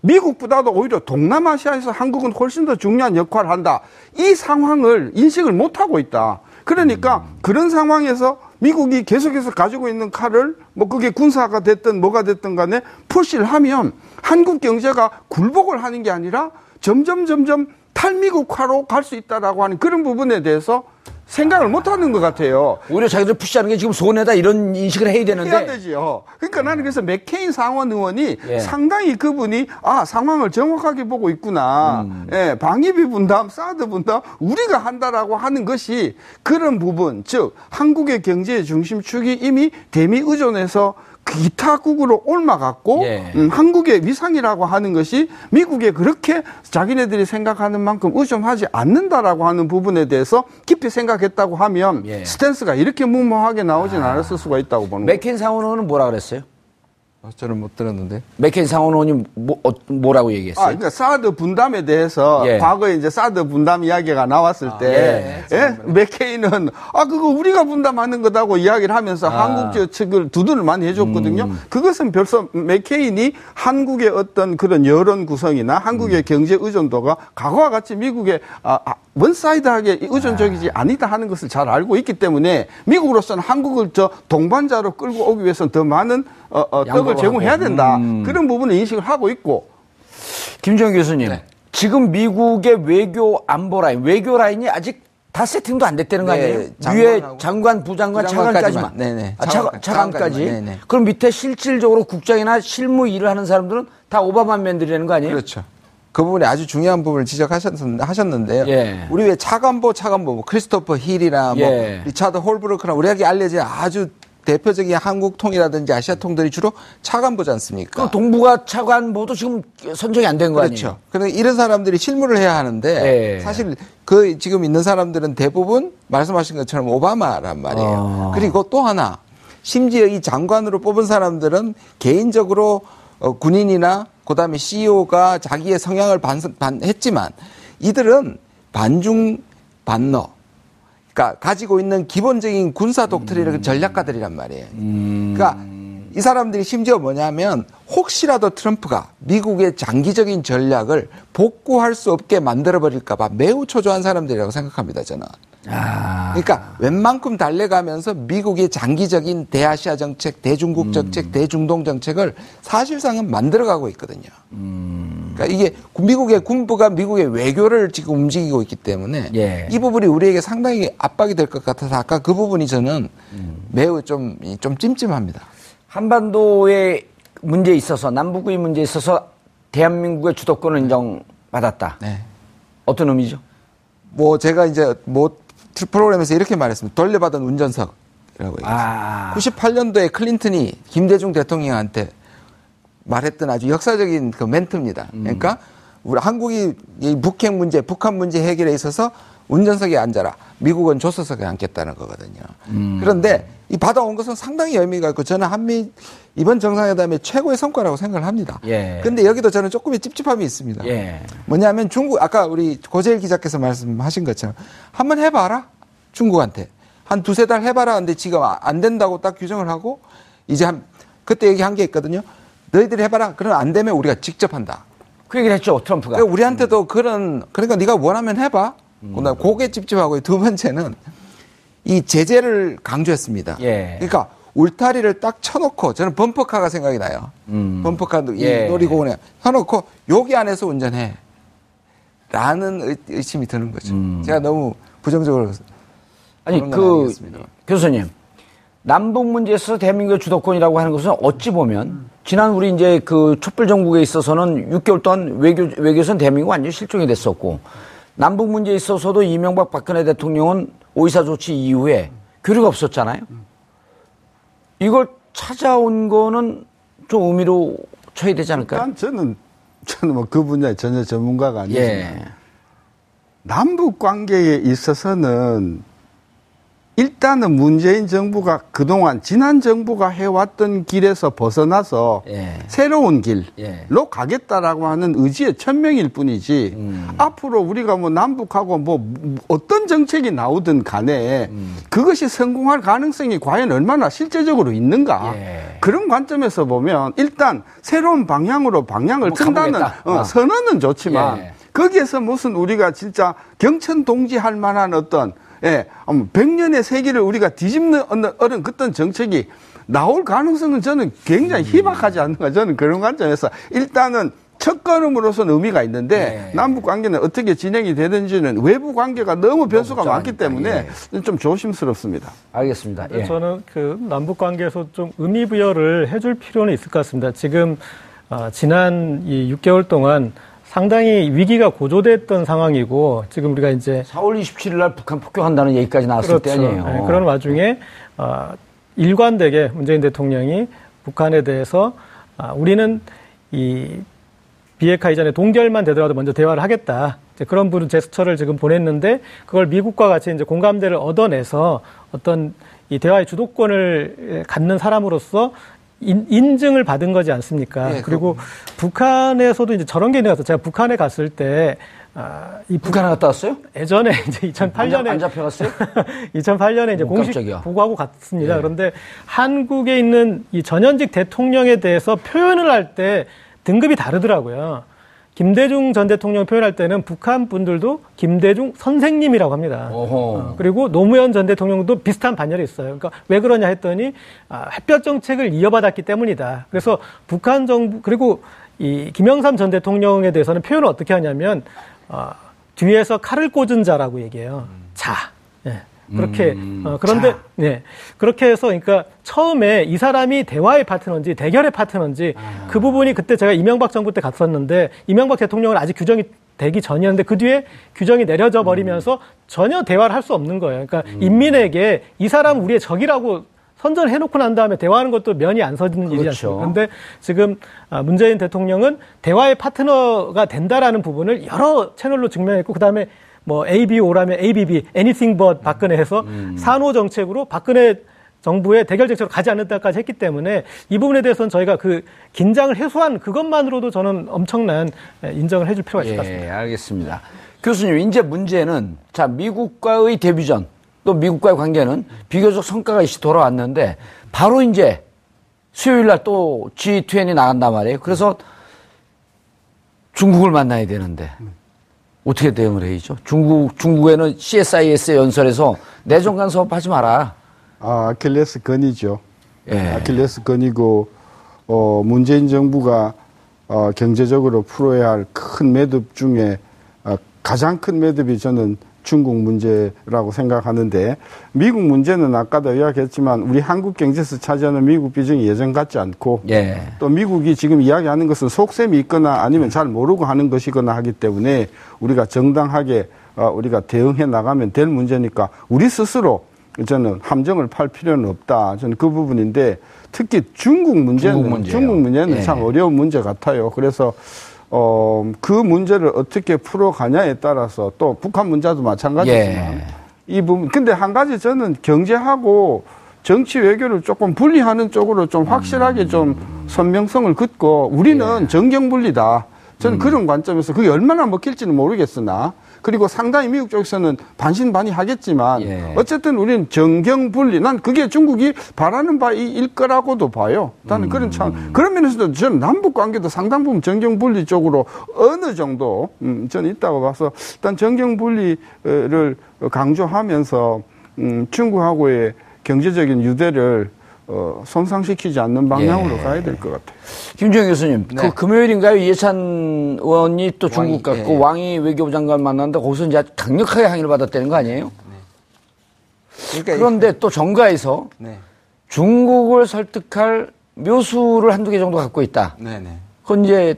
미국보다도 오히려 동남아시아에서 한국은 훨씬 더 중요한 역할을 한다. 이 상황을 인식을 못하고 있다. 그러니까 그런 상황에서 미국이 계속해서 가지고 있는 칼을 뭐 그게 군사가 됐든 뭐가 됐든 간에 푸시를 하면 한국 경제가 굴복을 하는 게 아니라 점점 점점 탈미국화로 갈 수 있다라고 하는 그런 부분에 대해서 생각을 못 하는 것 같아요. 오히려 자기들 푸시하는 게 지금 손해다 이런 인식을 해야 해야 되는데 되지요. 그러니까 나는 그래서 맥케인 상원 의원이 예. 상당히 그분이 아 상황을 정확하게 보고 있구나. 음. 예, 방위비 분담, 사드 분담 우리가 한다라고 하는 것이 그런 부분, 즉 한국의 경제의 중심축이 이미 대미 의존에서 기타국으로 옮아갔고 예. 음, 한국의 위상이라고 하는 것이 미국에 그렇게 자기네들이 생각하는 만큼 의존하지 않는다라고 하는 부분에 대해서 깊이 생각했다고 하면 예. stance가 이렇게 무모하게 나오진 않았을 수가 있다고 보는 거예요. 맥케인 상원의원은 뭐라 그랬어요? 어, 저는 못 들었는데. 맥케인 상원의원이 뭐, 어, 뭐라고 얘기했어요? 아, 그러니까 사드 분담에 대해서 예. 과거에 이제 사드 분담 이야기가 나왔을 때, 예? 맥케인은 아 그거 우리가 분담하는 거다고 이야기를 하면서 아. 한국 측을 두둔을 많이 해줬거든요. 음. 그것은 벌써 맥케인이 한국의 어떤 그런 여론 구성이나 한국의 음. 경제 의존도가 과거와 같이 미국의 아, 아, one side하게 의존적이지 아니다 하는 것을 잘 알고 있기 때문에 미국으로서는 한국을 저 동반자로 끌고 오기 위해서는 더 많은 어, 어, 떡을 제공해야. 된다. 음. 그런 부분을 인식을 하고 있고 김준형 교수님, 네. 지금 미국의 외교 안보 라인, 외교 라인이 아직 다 세팅도 안 됐다는 거 네, 아니에요? 장관하고- 위에 장관, 부장관. 차관까지만. 네네. 아, 차관- 차관, 차관까지. 네네. 그럼 밑에 실질적으로 국장이나 실무 일을 하는 사람들은 다 오바마맨들이라는 거 아니에요? 그렇죠. 그 부분에 아주 중요한 부분을 지적하셨는데요. 예. 우리 왜 차관보 차관보 뭐 크리스토퍼 힐이나 뭐 예. 리차드 홀브루크나 우리에게 알려진 아주 대표적인 한국통이라든지 아시아통들이 주로 차관보지 않습니까? 그 동북아 차관보도 지금 선정이 안 된거 아니에요? 그렇죠. 그런데 이런 사람들이 실무를 해야 하는데 예. 사실 그 지금 있는 사람들은 대부분 말씀하신 것처럼 오바마란 말이에요. 아. 그리고 또 하나 심지어 이 장관으로 뽑은 사람들은 개인적으로 어, 군인이나 그다음에 CEO가 자기의 성향을 반, 반 했지만 이들은 반중 반너 그러니까 가지고 있는 기본적인 군사 독트린의 전략가들이란 말이에요. 그러니까 이 사람들이 심지어 뭐냐면 혹시라도 트럼프가 미국의 장기적인 전략을 복구할 수 없게 만들어 버릴까봐 매우 초조한 사람들이라고 생각합니다. 저는. 그러니까 웬만큼 달래가면서 미국의 장기적인 대아시아 정책, 대중국 정책, 대중동 정책을 사실상은 만들어가고 있거든요. 그러니까 이게 미국의 군부가 미국의 외교를 지금 움직이고 있기 때문에 예. 이 부분이 우리에게 상당히 압박이 될 것 같아서 아까 그 부분이 저는 매우 좀, 좀 찜찜합니다. 한반도의 문제에 있어서 남북의 문제에 있어서 대한민국의 주도권을 인정받았다. 네. 어떤 의미죠? 뭐 제가 이제 뭐 프로그램에서 이렇게 말했습니다. 돌려받은 운전석이라고 얘기했어요. 아. 98년도에 클린턴이 김대중 대통령한테 말했던 아주 역사적인 그 멘트입니다. 그러니까 우리 한국이 이 북핵 문제, 북한 문제 해결에 있어서 운전석에 앉아라. 미국은 조수석에 앉겠다는 거거든요. 그런데 이 받아온 것은 상당히 의미가 있고 저는 한미 이번 정상회담의 최고의 성과라고 생각을 합니다. 예. 근데 여기도 저는 조금의 찝찝함이 있습니다. 예. 뭐냐면 중국 아까 우리 고재일 기자께서 말씀하신 것처럼 한번 해봐라 중국한테 한 두세 달 해봐라 근데 지금 아- 안 된다고 딱 규정을 하고 이제 한 그때 얘기한 게 있거든요 너희들이 해봐라 그러면 안 되면 우리가 직접 한다 그 얘기를 했죠, 트럼프가. 그러니까 우리한테도 그런 그러니까 네가 원하면 해봐 그다음 그게 찝찝하고 두 번째는 이 제재를 강조했습니다 예. 그러니까 울타리를 딱 쳐놓고 저는 범퍼카가 생각이 나요 음. 범퍼카 이 예. 놀이공원에 쳐놓고 여기 안에서 운전해 라는 의- 의심이 드는 거죠. 음. 제가 너무 부정적으로 아니, 그, 아니겠습니다. 교수님. 남북 문제에 있어서 대한민국의 주도권이라고 하는 것은 어찌 보면 지난 우리 이제 그 촛불 정국에 있어서는 6개월 동안 외교, 외교선 대한민국 완전히 실종이 됐었고 남북 문제에 있어서도 이명박 박근혜 대통령은 오이사 조치 이후에 교류가 없었잖아요. 이걸 찾아온 거는 좀 의미로 쳐야 되지 않을까요? 일단 저는 저는 뭐 그 분야에 전혀 전문가가 아니지만 예. 남북 관계에 있어서는 일단은 문재인 정부가 그동안 지난 정부가 해왔던 길에서 벗어나서 예. 새로운 길로 예. 가겠다라고 하는 의지의 천명일 뿐이지 음. 앞으로 우리가 뭐 남북하고 뭐 어떤 정책이 나오든 간에 음. 그것이 성공할 가능성이 과연 얼마나 실제적으로 있는가 예. 그런 관점에서 보면 일단 새로운 방향으로 방향을 튼다는. 어, 어. 선언은 좋지만 예. 거기에서 무슨 우리가 진짜 경천 동지할 만한 어떤 예, 100년의 세기를 우리가 뒤집는 어른 그떤 정책이 나올 가능성은 저는 굉장히 희박하지 않는가 저는 그런 관점에서 일단은 첫 걸음으로서는 의미가 있는데 네. 남북 관계는 어떻게 진행이 되는지는 외부 관계가 너무 변수가 많기 때문에 좀 조심스럽습니다. 알겠습니다. 예. 저는 그 남북 관계에서 좀 의미 부여를 해줄 필요는 있을 것 같습니다. 지금 어, 지난 이 6개월 동안 상당히 위기가 고조됐던 상황이고 지금 우리가 이제 4월 27일 날 북한 폭격한다는 얘기까지 나왔을 때 아니에요. 네, 그런 와중에 어, 일관되게 문재인 대통령이 북한에 대해서 아, 우리는 이 비핵화 이전에 동결만 되더라도 먼저 대화를 하겠다. 이제 그런 부분 제스처를 지금 보냈는데 그걸 미국과 같이 이제 공감대를 얻어내서 어떤 이 대화의 주도권을 갖는 사람으로서 인, 인증을 받은 거지 않습니까? 예, 그리고 북한에서도 이제 저런 게 있는 것 같아요. 제가 북한에 갔을 때, 아, 이 북한에 갔다 왔어요? 예전에 이제 2008년에 안 잡혀갔어요? 2008년에 이제 오, 공식 깜짝이야. 보고하고 갔습니다. 예. 그런데 한국에 있는 이 전현직 대통령에 대해서 표현을 할 때 등급이 다르더라고요. 김대중 전 대통령 표현할 때는 북한 분들도 김대중 선생님이라고 합니다. 어허. 어, 그리고 노무현 전 대통령도 비슷한 반열에 있어요. 그러니까 왜 그러냐 했더니 아, 햇볕 정책을 이어받았기 때문이다. 그래서 북한 정부 그리고 이 김영삼 전 대통령에 대해서는 표현을 어떻게 하냐면 아, 뒤에서 칼을 꽂은 자라고 얘기해요. 자. 예. 그렇게 어, 그런데 네 그렇게 해서 그러니까 처음에 이 사람이 대화의 파트너인지 대결의 파트너인지 그 부분이 그때 제가 이명박 정부 때 갔었는데 이명박 대통령은 아직 규정이 되기 전이었는데 그 뒤에 규정이 내려져 버리면서 전혀 대화를 할 수 없는 거예요. 그러니까 인민에게 이 사람 우리의 적이라고 선전을 해놓고 난 다음에 대화하는 것도 면이 안 서지는 일이지 그렇죠. 않습니까? 그런데 지금 아, 문재인 대통령은 대화의 파트너가 된다라는 부분을 여러 채널로 증명했고 그다음에 뭐 ABO라면 ABB, Anything But 박근혜 해서 산호 정책으로 박근혜 정부의 대결 정책으로 가지 않는다까지 했기 때문에 이 부분에 대해서는 저희가 그 긴장을 해소한 그것만으로도 저는 엄청난 예, 인정을 해줄 필요가 있을 것 같습니다. 예, 알겠습니다. 교수님, 이제 문제는 자 미국과의 데뷔전 또 미국과의 관계는 비교적 성과가 있이 돌아왔는데 바로 이제 수요일 날 또 G20이 나간단 말이에요. 그래서 중국을 만나야 되는데 어떻게 대응을 해야죠? 중국 중국에는 CSIS 연설에서 내정 간섭 하지 마라. 아, 아킬레스 건이죠. 예. 아킬레스 건이고 어, 문재인 정부가 어, 경제적으로 풀어야 할 큰 매듭 중에 어, 가장 큰 매듭이 저는 중국 문제라고 생각하는데 미국 문제는 아까도 이야기했지만 우리 한국 경제에서 차지하는 미국 비중이 예전 같지 않고 예. 또 미국이 지금 이야기하는 것은 속셈이 있거나 아니면 잘 모르고 하는 것이거나 하기 때문에 우리가 정당하게 어, 우리가 대응해 나가면 될 문제니까 우리 스스로 저는 함정을 팔 필요는 없다. 저는 그 부분인데 특히 중국 문제는 중국 문제요. 중국 문제는 예. 참 어려운 문제 같아요. 그래서 어, 그 문제를 어떻게 풀어가냐에 따라서 또 북한 문제도 마찬가지지만 예. 이 부분 근데 한 가지 저는 경제하고 정치 외교를 조금 분리하는 쪽으로 좀 확실하게 좀 선명성을 긋고 우리는 정경 분리다. 저는 그런 관점에서 그게 얼마나 먹힐지는 모르겠으나 그리고 상당히 미국 쪽에서는 반신반의 하겠지만 예. 어쨌든 우리는 정경분리 난 그게 중국이 바라는 바일 거라고도 봐요. 나는 그런 참 그런 면에서도 저는 남북 관계도 상당 부분 정경분리 쪽으로 어느 정도 음, 저는 있다고 봐서 일단 정경분리를 강조하면서 음, 중국하고의 경제적인 유대를 어, 손상시키지 않는 방향으로 예. 가야 될 것 같아요. 김주영 교수님, 네. 그 금요일인가요? 이해찬 의원이 또 중국 왕이, 갔고 예. 왕이 외교부 장관 만났는데 거기서 이제 강력하게 항의를 받았다는 거 아니에요? 그러니까 이- 그런데 또 정가에서 네. 중국을 설득할 묘수를 한두 개 정도 갖고 있다. 네네. 그건 이제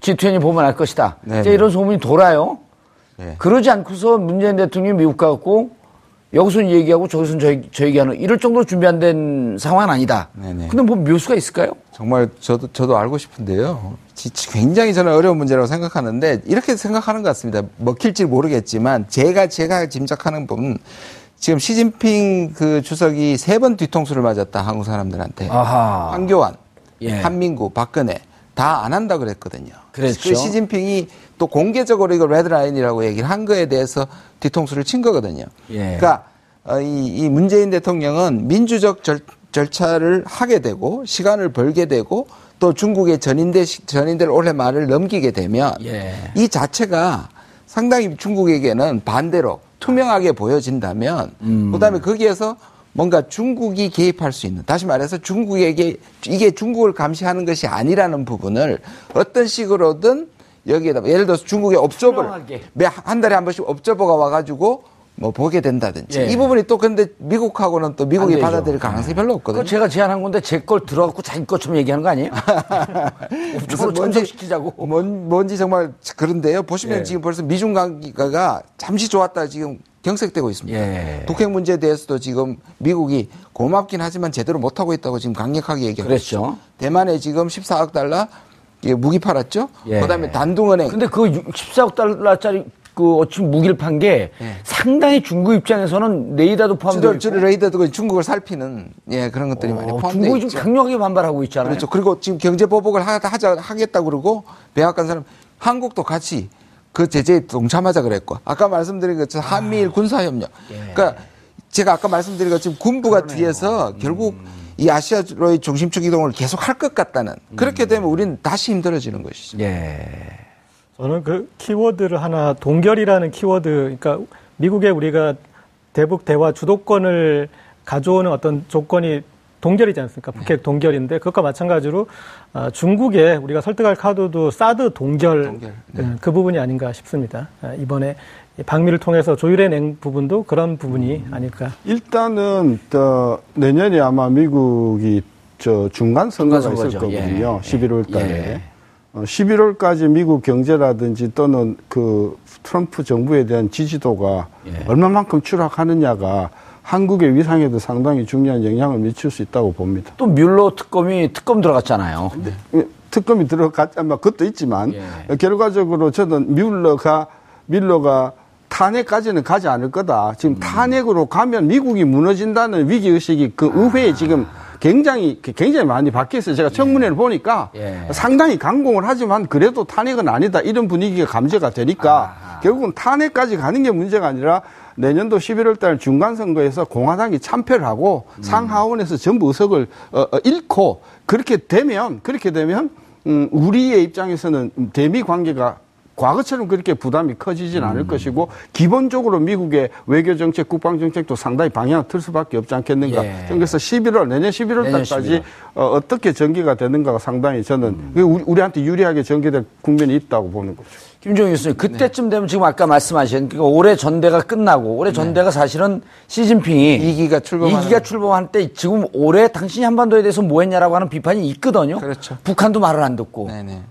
G20이 보면 알 것이다. 네네. 이제 이런 소문이 돌아요. 네. 그러지 않고서 문재인 대통령이 미국 가고 여기서는 얘기하고 저기서는 저, 저 얘기하는 이럴 정도로 준비 안 된 상황은 아니다. 네네. 근데 뭐 묘수가 있을까요? 정말 저도 저도 알고 싶은데요. 지- 굉장히 저는 어려운 문제라고 생각하는데 이렇게 생각하는 것 같습니다. 먹힐지 모르겠지만 제가 제가 짐작하는 부분 지금 시진핑 그 주석이 세 번 뒤통수를 맞았다 한국 사람들한테 아하. 황교안, 예. 한민구, 박근혜 다 안 한다 그랬거든요. 그랬죠. 그 시진핑이 또 공개적으로 이걸 레드라인이라고 얘기를 한 거에 대해서 뒤통수를 친 거거든요. 예. 그러니까 어, 이, 이 문재인 대통령은 민주적 절, 절차를 하게 되고 시간을 벌게 되고 또 중국의 전인대 전인들 올해 말을 넘기게 되면 예. 이 자체가 상당히 중국에게는 반대로 투명하게 보여진다면 음. 그다음에 거기에서 뭔가 중국이 개입할 수 있는 다시 말해서 중국에게 이게 중국을 감시하는 것이 아니라는 부분을 어떤 식으로든 여기에다 예를 들어서 중국의 업저버를 투명하게. 매한 달에 한 번씩 업저버가 와가지고 뭐 보게 된다든지 예. 이 부분이 또 근데 미국하고는 또안 미국이. 받아들일 가능성이 별로 없거든요. 제가 제안한 건데 제 걸 들어갖고 자기 것처럼 얘기하는 거 아니에요? 업종으로 전속시키자고. 뭔, 뭔지 정말 그런데요. 보시면 예. 지금 벌써 미중 관계가 잠시 좋았다 지금 경색되고 있습니다. 예. 독핵 문제에 대해서도 지금 미국이 고맙긴 하지만 제대로 못 하고 있다고 지금 강력하게 얘기하고 그랬죠. 있죠. 대만에 지금 14억 달러 예, 무기 팔았죠. 예. 그다음에 단둥은행 근데 그 14억 달러짜리 그 어찌 무기를 판게 예. 상당히 중국 입장에서는 레이더도 포함되어 있고 레이더도 중국을 살피는 예 그런 것들이 많이 어, 포함되어 중국이 있죠. 좀 강력하게 반발하고 있잖아요. 그렇죠. 그리고 지금 경제 보복을 하, 하자 하겠다 그러고 백악관 사람 한국도 같이 그 제재에 동참하자 그랬고 아까 말씀드린 것처럼 한미일 군사 협력. 그러니까 제가 아까 말씀드린 것처럼 군부가 뒤에서 결국 이 아시아로의 중심축 이동을 계속 할 것 같다는 그렇게 되면 우리는 다시 힘들어지는 것이죠. 예. 저는 그 키워드를 하나 동결이라는 키워드, 그러니까 미국에 우리가 대북 대화 주도권을 가져오는 어떤 조건이 동결이지 않습니까? 북핵 동결인데 그것과 마찬가지로 아, 중국에 우리가 설득할 카드도 사드 동결, 동결, 그, 그 부분이 아닌가 싶습니다. 아, 이번에 이 방미를 통해서 조율해낸 부분도 그런 부분이 아닐까. 일단은 저 내년에 아마 미국이 저 중간 선거가 중간 있을 선거죠. 거거든요. 예. 11월 달에. 예. 어, 11월까지 미국 경제라든지 또는 그 트럼프 정부에 대한 지지도가 예. 얼마만큼 추락하느냐가 한국의 위상에도 상당히 중요한 영향을 미칠 수 있다고 봅니다. 또 뮬러 특검이 특검 들어갔잖아요. 예, 특검이 들어갔, 아마 그것도 있지만, 예. 결과적으로 저는 뮬러가, 밀러가 탄핵까지는 가지 않을 거다. 지금 음. 탄핵으로 가면 미국이 무너진다는 위기 의식이 그 아. 의회에 지금 굉장히, 굉장히 많이 바뀌어 있어요. 제가 청문회를 보니까 예. 상당히 강공을 하지만 그래도 탄핵은 아니다. 이런 분위기가 감지가 되니까 아하. 결국은 탄핵까지 가는 게 문제가 아니라 내년도 11월 달 중간 선거에서 공화당이 참패를 하고 음. 상하원에서 전부 의석을 어, 어, 잃고 그렇게 되면 그렇게 되면 음, 우리의 입장에서는 대미 관계가 과거처럼 그렇게 부담이 커지진 않을 것이고 기본적으로 미국의 외교 정책, 국방 정책도 상당히 방향을 틀 수밖에 없지 않겠는가. 예. 그래서 11월 내년 11월 내년 달까지 11월. 어, 어떻게 전개가 되는가가 상당히 저는 우리- 우리한테 유리하게 전개될 국면이 있다고 보는 거죠. 김종인 교수님, 그때쯤 되면 지금 아까 말씀하신 그러니까 올해 전대가 끝나고 올해 전대가 사실은 시진핑이 이기가 출범하는 이기가 출범한 때 지금 올해 당신이 한반도에 대해서 뭐 했냐라고 하는 비판이 있거든요. 그렇죠. 북한도 말을 안 듣고 네네.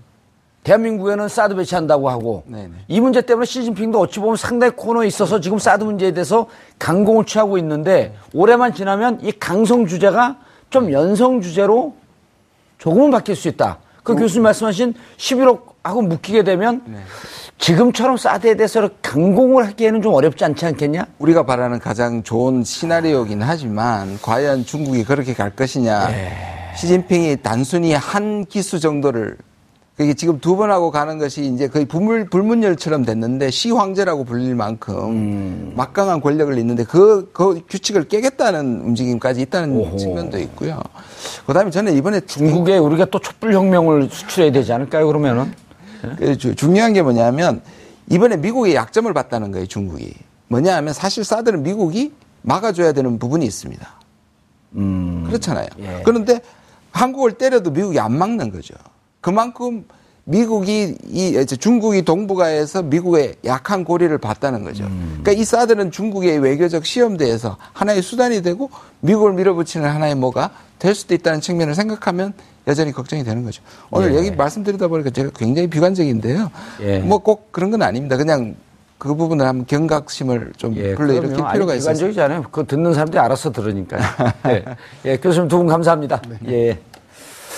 대한민국에는 사드 배치한다고 하고 네네. 이 문제 때문에 시진핑도 어찌 보면 상당히 코너에 있어서 지금 사드 문제에 대해서 강공을 취하고 있는데 올해만 지나면 이 강성 주제가 좀 연성 주제로 조금은 바뀔 수 있다. 그 교수님 말씀하신 11억하고 묶이게 되면 지금처럼 사드에 대해서 강공을 하기에는 좀 어렵지 않지 않겠냐? 우리가 바라는 가장 좋은 시나리오긴 하지만 과연 중국이 그렇게 갈 것이냐. 시진핑이 단순히 한 기수 정도를 그게 지금 두 번 하고 가는 것이 이제 거의 불문, 불문율처럼 됐는데 시황제라고 불릴 만큼 막강한 권력을 있는데 그, 그 규칙을 깨겠다는 움직임까지 있다는 측면도 있고요. 그 다음에 저는 이번에 중국에 우리가 또 촛불혁명을 수출해야 되지 않을까요, 그러면은? 그 주- 중요한 게 뭐냐면 이번에 미국의 약점을 봤다는 거예요, 중국이. 뭐냐 하면 사실 사드는 미국이 막아줘야 되는 부분이 있습니다. 그렇잖아요. 예. 그런데 한국을 때려도 미국이 안 막는 거죠. 그만큼 미국이 이 중국이 동북아에서 미국의 약한 고리를 봤다는 거죠. 그러니까 이 사드는 중국의 외교적 시험대에서 하나의 수단이 되고 미국을 밀어붙이는 하나의 뭐가 될 수도 있다는 측면을 생각하면 여전히 걱정이 되는 거죠. 오늘 예. 여기 말씀드리다 보니까 제가 굉장히 비관적인데요. 예. 뭐꼭 그런 건 아닙니다. 그냥 그 부분을 한번 경각심을 좀 불러일으킬 그럼요. 필요가 아니, 있어요. 비관적이잖아요. 그 듣는 사람들이 알아서 들으니까요. 네. 예, 교수님 두 분 감사합니다. 예.